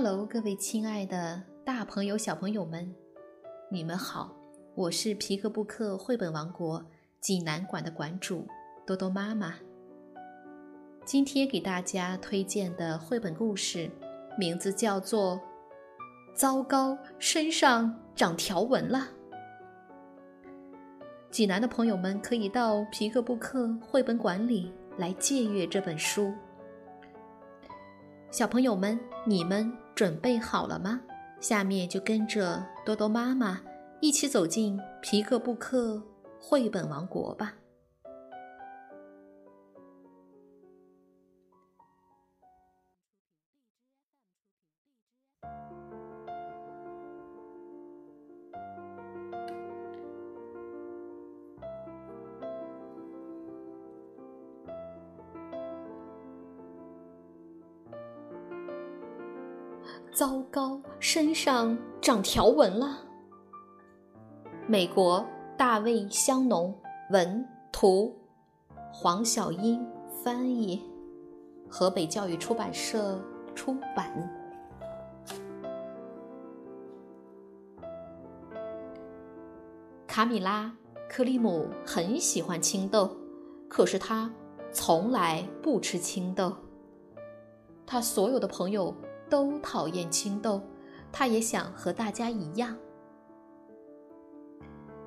Hello，各位亲爱的大朋友、小朋友们，你们好！我是皮克布克绘本王国济南馆的馆主多多妈妈。今天给大家推荐的绘本故事，名字叫做《糟糕，身上长条纹了》。济南的朋友们可以到皮克布克绘本馆里来借阅这本书。小朋友们，你们准备好了吗？下面就跟着多多妈妈一起走进皮克布克绘本王国吧。糟糕，身上长条纹了。美国大卫·香农文图，黄小英翻译，河北教育出版社出版。卡米拉·克里姆很喜欢青豆，可是他从来不吃青豆。他所有的朋友。都讨厌青豆，他也想和大家一样。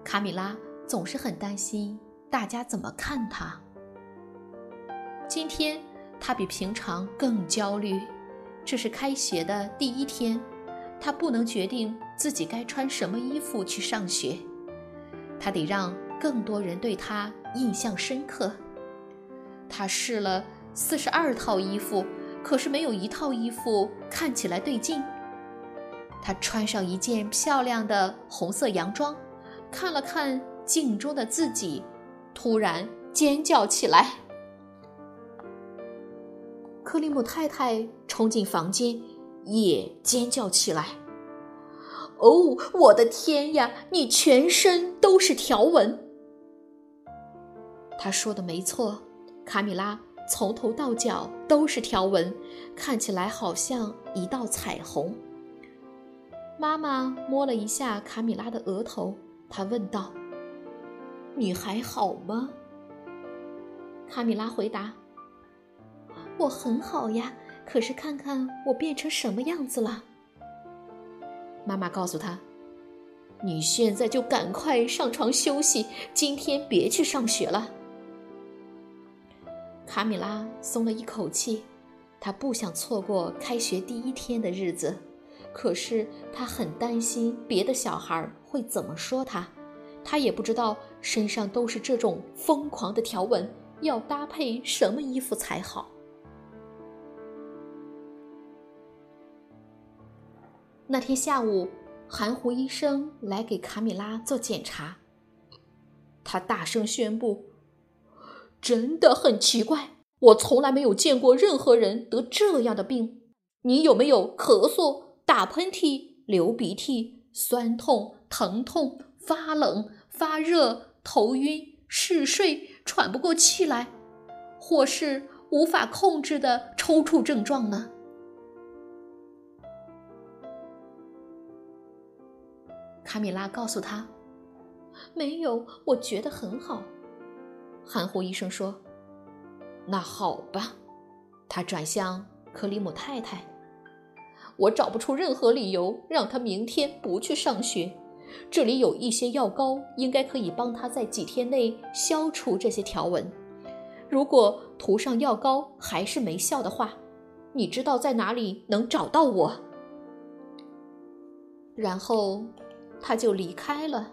卡米拉总是很担心大家怎么看他。今天他比平常更焦虑，这是开学的第一天，他不能决定自己该穿什么衣服去上学，他得让更多人对他印象深刻。他试了四十二套衣服。可是没有一套衣服看起来对劲。他穿上一件漂亮的红色洋装，看了看镜中的自己，突然尖叫起来。克里姆太太冲进房间，也尖叫起来：“哦，我的天呀！你全身都是条纹！”他说的没错，卡米拉。从头到脚都是条纹，看起来好像一道彩虹。妈妈摸了一下卡米拉的额头，她问道：“你还好吗？”卡米拉回答：“我很好呀，可是看看我变成什么样子了。”妈妈告诉他：“你现在就赶快上床休息，今天别去上学了。”卡米拉松了一口气，她不想错过开学第一天的日子，可是她很担心别的小孩会怎么说她。她也不知道身上都是这种疯狂的条纹，要搭配什么衣服才好。那天下午，含糊医生来给卡米拉做检查，他大声宣布。真的很奇怪，我从来没有见过任何人得这样的病。你有没有咳嗽、打喷嚏、流鼻涕、酸痛、疼痛、发冷、发热、头晕、嗜睡、喘不过气来，或是无法控制的抽搐症状呢？卡米拉告诉他：“没有，我觉得很好。”含糊医生说：“那好吧。”他转向克里姆太太：“我找不出任何理由让他明天不去上学。这里有一些药膏，应该可以帮他在几天内消除这些条纹。如果涂上药膏还是没效的话，你知道在哪里能找到我？”然后他就离开了。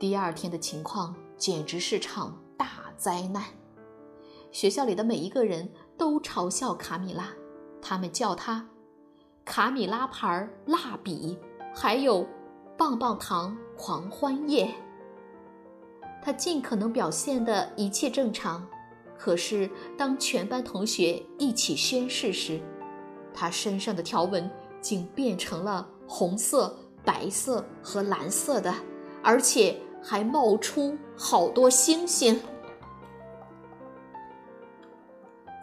第二天的情况。简直是场大灾难！学校里的每一个人都嘲笑卡米拉，他们叫她“卡米拉牌蜡笔”，还有“棒棒糖狂欢夜”。她尽可能表现的一切正常，可是当全班同学一起宣誓时，她身上的条纹竟变成了红色、白色和蓝色的，而且。还冒出好多星星。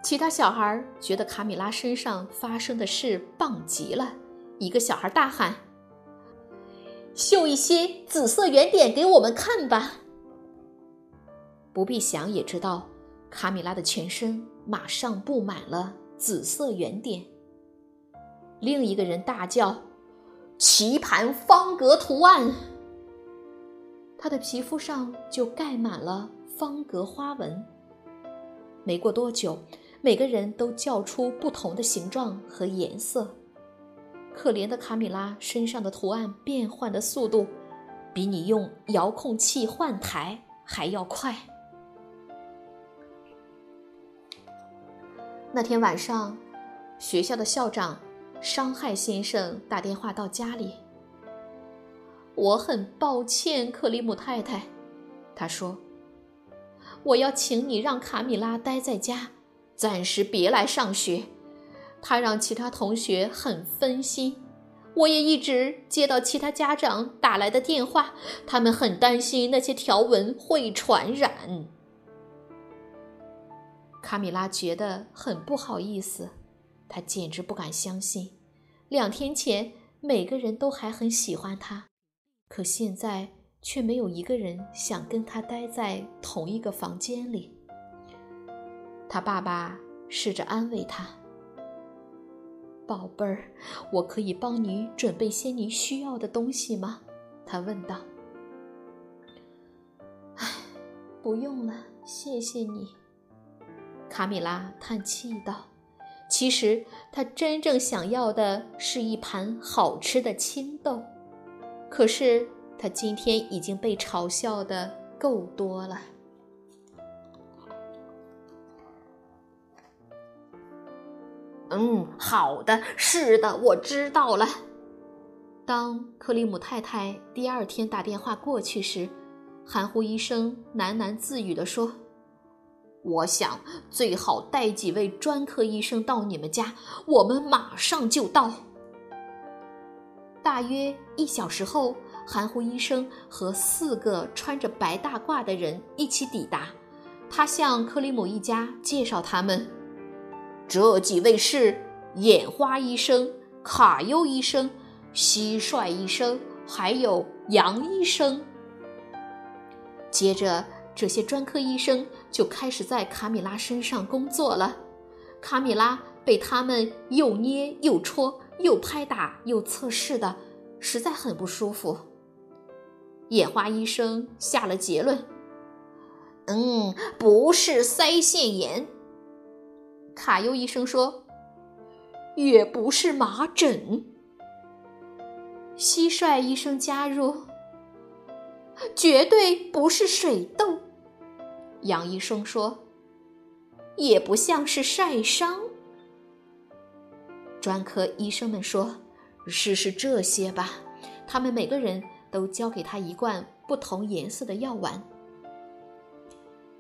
其他小孩觉得卡米拉身上发生的事棒极了，一个小孩大喊：“绣一些紫色圆点给我们看吧！”不必想也知道，卡米拉的全身马上布满了紫色圆点。另一个人大叫：“棋盘方格图案！”他的皮肤上就盖满了方格花纹。没过多久。每个人都叫出不同的形状和颜色。可怜的卡米拉身上的图案变换的速度，比你用遥控器换台还要快。那天晚上，学校的校长伤害先生打电话到家里。我很抱歉，克里姆太太，他说：“我要请你让卡米拉待在家。”暂时别来上学，他让其他同学很分心。我也一直接到其他家长打来的电话，他们很担心那些条纹会传染。卡米拉觉得很不好意思，她简直不敢相信，两天前每个人都还很喜欢他，可现在却没有一个人想跟他待在同一个房间里。他爸爸试着安慰他：“宝贝儿，我可以帮你准备些你需要的东西吗？”他问道。“唉，不用了，谢谢你。”卡米拉叹气道。其实他真正想要的是一盘好吃的青豆，可是他今天已经被嘲笑的够多了。嗯，好的，是的，我知道了。当克里姆太太第二天打电话过去时，含糊医生喃喃自语地说：“我想最好带几位专科医生到你们家，我们马上就到。”大约一小时后，含糊医生和四个穿着白大褂的人一起抵达。他向克里姆一家介绍他们。这几位是眼花医生、卡优医生、蟋蟀医生，还有杨医生。接着，这些专科医生就开始在卡米拉身上工作了。卡米拉被他们又捏又戳、又拍打又测试的，实在很不舒服。野花医生下了结论：“嗯，不是腮腺炎。”卡优医生说：“也不是麻疹。”蟋蟀医生加入：“绝对不是水痘。”杨医生说：“也不像是晒伤。”专科医生们说：“试试这些吧。”他们每个人都交给他一罐不同颜色的药丸。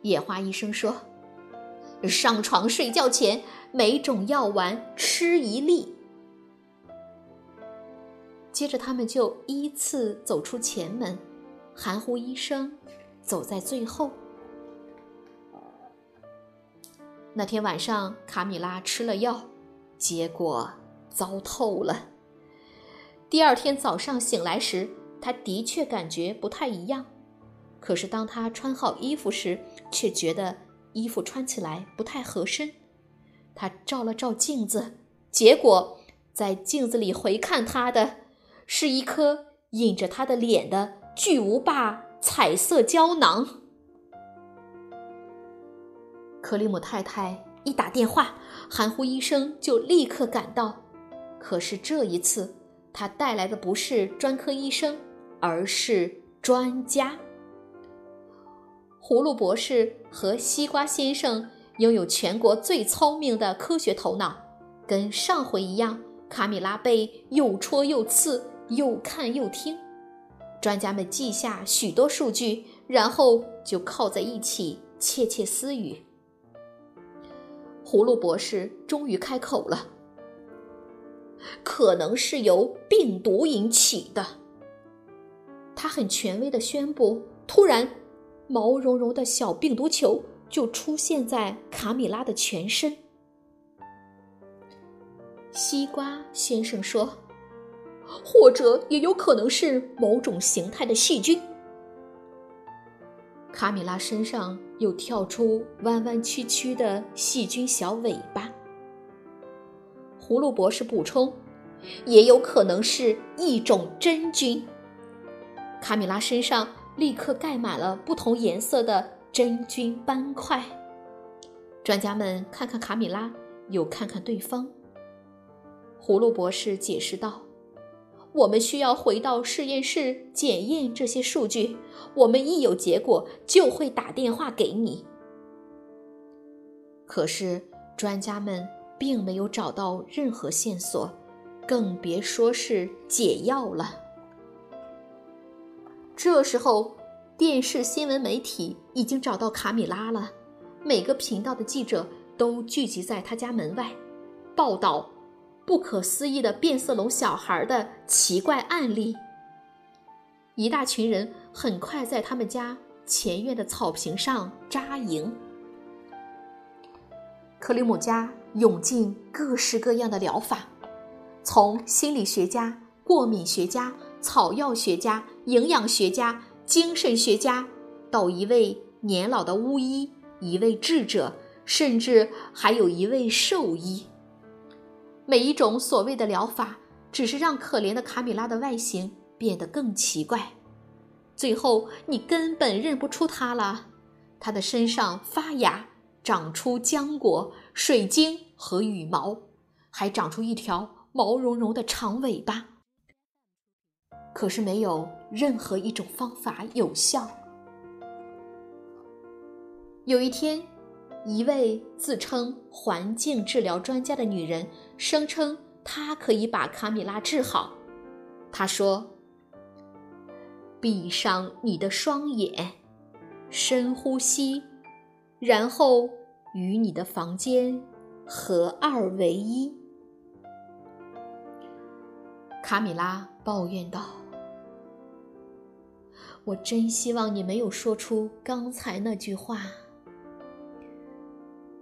野花医生说。上床睡觉前，每种药丸吃一粒。接着，他们就依次走出前门，含糊医生走在最后。那天晚上，卡米拉吃了药，结果糟透了。第二天早上醒来时，他的确感觉不太一样，可是当他穿好衣服时，却觉得。衣服穿起来不太合身，他照了照镜子，结果在镜子里回看他的，是一颗印着他的脸的巨无霸彩色胶囊。克里姆太太一打电话，含糊医生就立刻赶到，可是这一次他带来的不是专科医生，而是专家。葫芦博士和西瓜先生拥有全国最聪明的科学头脑，跟上回一样，卡米拉被又戳又刺，又看又听。专家们记下许多数据，然后就靠在一起窃窃私语。葫芦博士终于开口了：“可能是由病毒引起的。”他很权威的宣布。突然。毛茸茸的小病毒球就出现在卡米拉的全身，西瓜先生说：“或者也有可能是某种形态的细菌。”卡米拉身上又跳出弯弯曲曲的细菌小尾巴。葫芦博士补充：“也有可能是一种真菌。”卡米拉身上立刻盖满了不同颜色的真菌斑块。专家们看看卡米拉，又看看对方。葫芦博士解释道：“我们需要回到实验室检验这些数据。我们一有结果就会打电话给你。”可是专家们并没有找到任何线索，更别说是解药了。这时候，电视新闻媒体已经找到卡米拉了，每个频道的记者都聚集在他家门外，报道。不可思议的变色龙小孩的奇怪案例。一大群人很快在他们家前院的草坪上扎营。克里姆家涌进各式各样的疗法，从心理学家、过敏学家、草药学家、营养学家、精神学家，到一位年老的巫医、一位智者，甚至还有一位兽医。每一种所谓的疗法，只是让可怜的卡米拉的外形变得更奇怪，最后你根本认不出她了。她的身上发芽，长出浆果、水晶和羽毛，还长出一条毛茸茸的长尾巴。可是没有任何一种方法有效。有一天。一位自称环境治疗专家的女人声称，她可以把卡米拉治好。她说：“闭上你的双眼，深呼吸，然后与你的房间合二为一。”卡米拉抱怨道：“我真希望你没有说出刚才那句话。”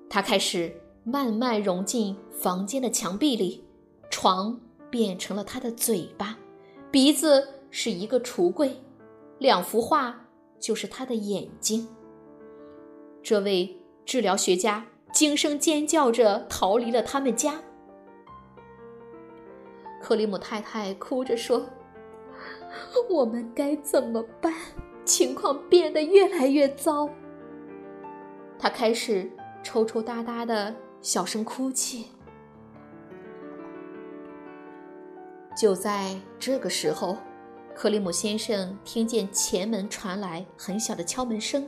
他开始慢慢融进房间的墙壁里，床变成了他的嘴巴，鼻子是一个橱柜，两幅画就是他的眼睛。这位治疗学家惊声尖叫着逃离了他们家。克里姆太太哭着说：“我们该怎么办？情况变得越来越糟。”他开始。抽抽搭搭的小声哭泣。就在这个时候，克里姆先生听见前门传来很小的敲门声。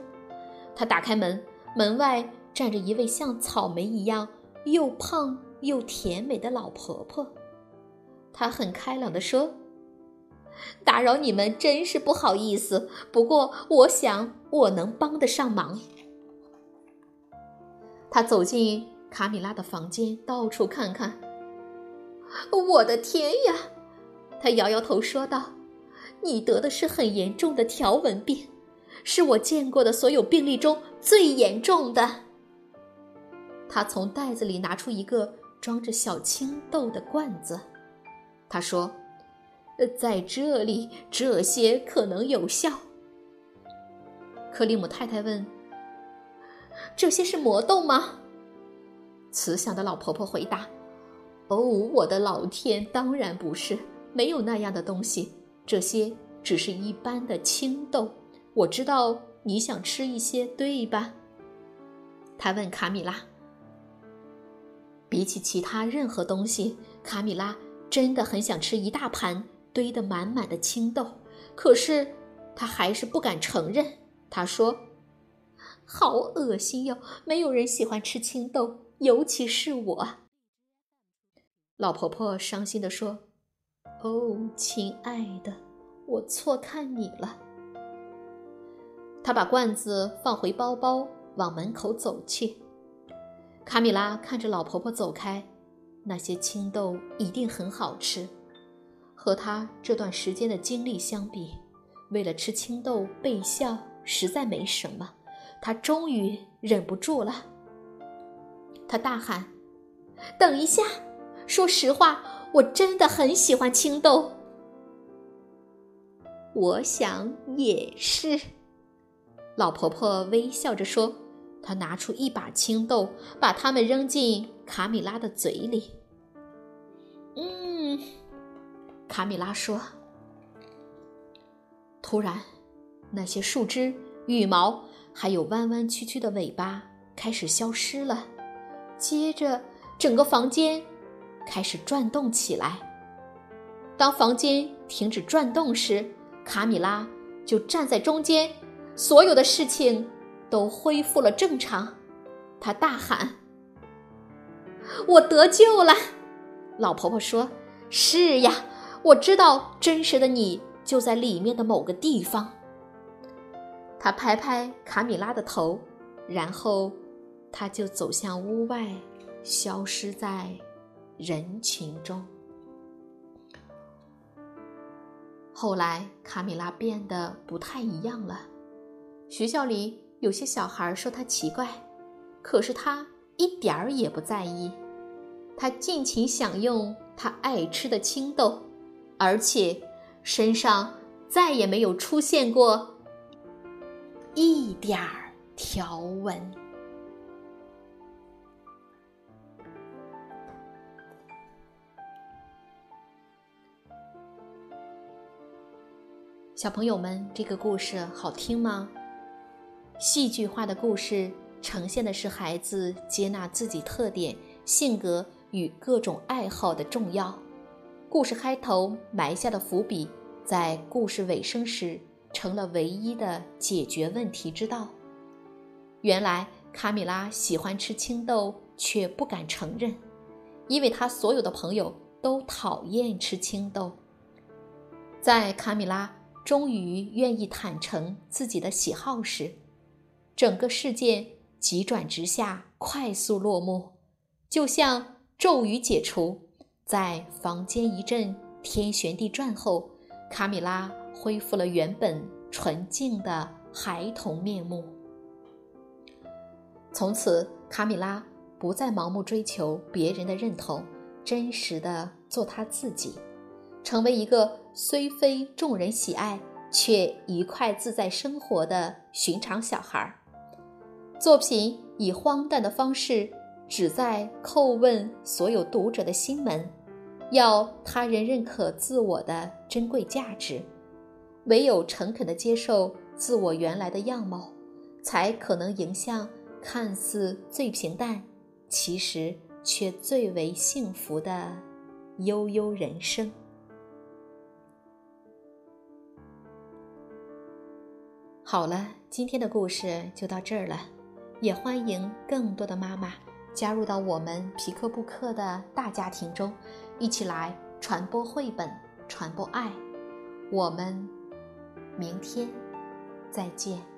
他打开门，门外站着一位像草莓一样又胖又甜美的老婆婆。她很开朗地说：“打扰你们真是不好意思，不过我想我能帮得上忙。”他走进卡米拉的房间，到处看看。我的天呀！他摇摇头说道：“你得的是很严重的条纹病，是我见过的所有病例中最严重的。”他从袋子里拿出一个装着小青豆的罐子，他说：“在这里，这些可能有效。”克里姆太太问。这些是魔豆吗？慈祥的老婆婆回答：“哦，我的老天，当然不是，没有那样的东西。这些只是一般的青豆。我知道你想吃一些，对吧？”他问卡米拉。比起其他任何东西，卡米拉真的很想吃一大盘堆得满满的青豆，可是她还是不敢承认。她说。好恶心哟！没有人喜欢吃青豆，尤其是我。老婆婆伤心地说：“哦，亲爱的，我错看你了。”她把罐子放回包包，往门口走去。卡米拉看着老婆婆走开，那些青豆一定很好吃。和她这段时间的经历相比，为了吃青豆被笑实在没什么。他终于忍不住了，他大喊：“等一下，说实话，我真的很喜欢青豆。我想也是。老婆婆微笑着说：“她拿出一把青豆，把它们扔进卡米拉的嘴里。”嗯，卡米拉说。突然，那些树枝、羽毛，还有弯弯曲曲的尾巴开始消失了。接着，整个房间开始转动起来。当房间停止转动时，卡米拉就站在中间。所有的事情都恢复了正常，他大喊：“我得救了！”老婆婆说：“是呀，我知道真实的你就在里面的某个地方。”他拍拍卡米拉的头，然后他就走向屋外，消失在人群中。后来，卡米拉变得不太一样了。学校里有些小孩说他奇怪，可是他一点儿也不在意。他尽情享用他爱吃的青豆，而且身上再也没有出现过一点儿条纹。小朋友们，这个故事好听吗？戏剧化的故事呈现的是孩子接纳自己特点、性格与各种爱好的重要。故事开头埋下的伏笔，在故事尾声时成了唯一的解决问题之道。原来卡米拉喜欢吃青豆，却不敢承认，因为他所有的朋友都讨厌吃青豆。在卡米拉终于愿意坦诚自己的喜好时，整个事件急转直下，快速落幕，就像咒语解除，在房间一阵天旋地转后，卡米拉恢复了原本纯净的孩童面目。从此，卡米拉不再盲目追求别人的认同，真实的做他自己，成为一个虽非众人喜爱却愉快自在生活的寻常小孩儿。作品以荒诞的方式，旨在叩问所有读者的心门，要他人认可自我的珍贵价值。唯有诚恳地接受自我原来的样貌，才可能迎向看似最平淡，其实却最为幸福的悠悠人生。好了，今天的故事就到这儿了。也欢迎更多的妈妈加入到我们皮克布克的大家庭中，一起来传播绘本，传播爱。我们明天再见。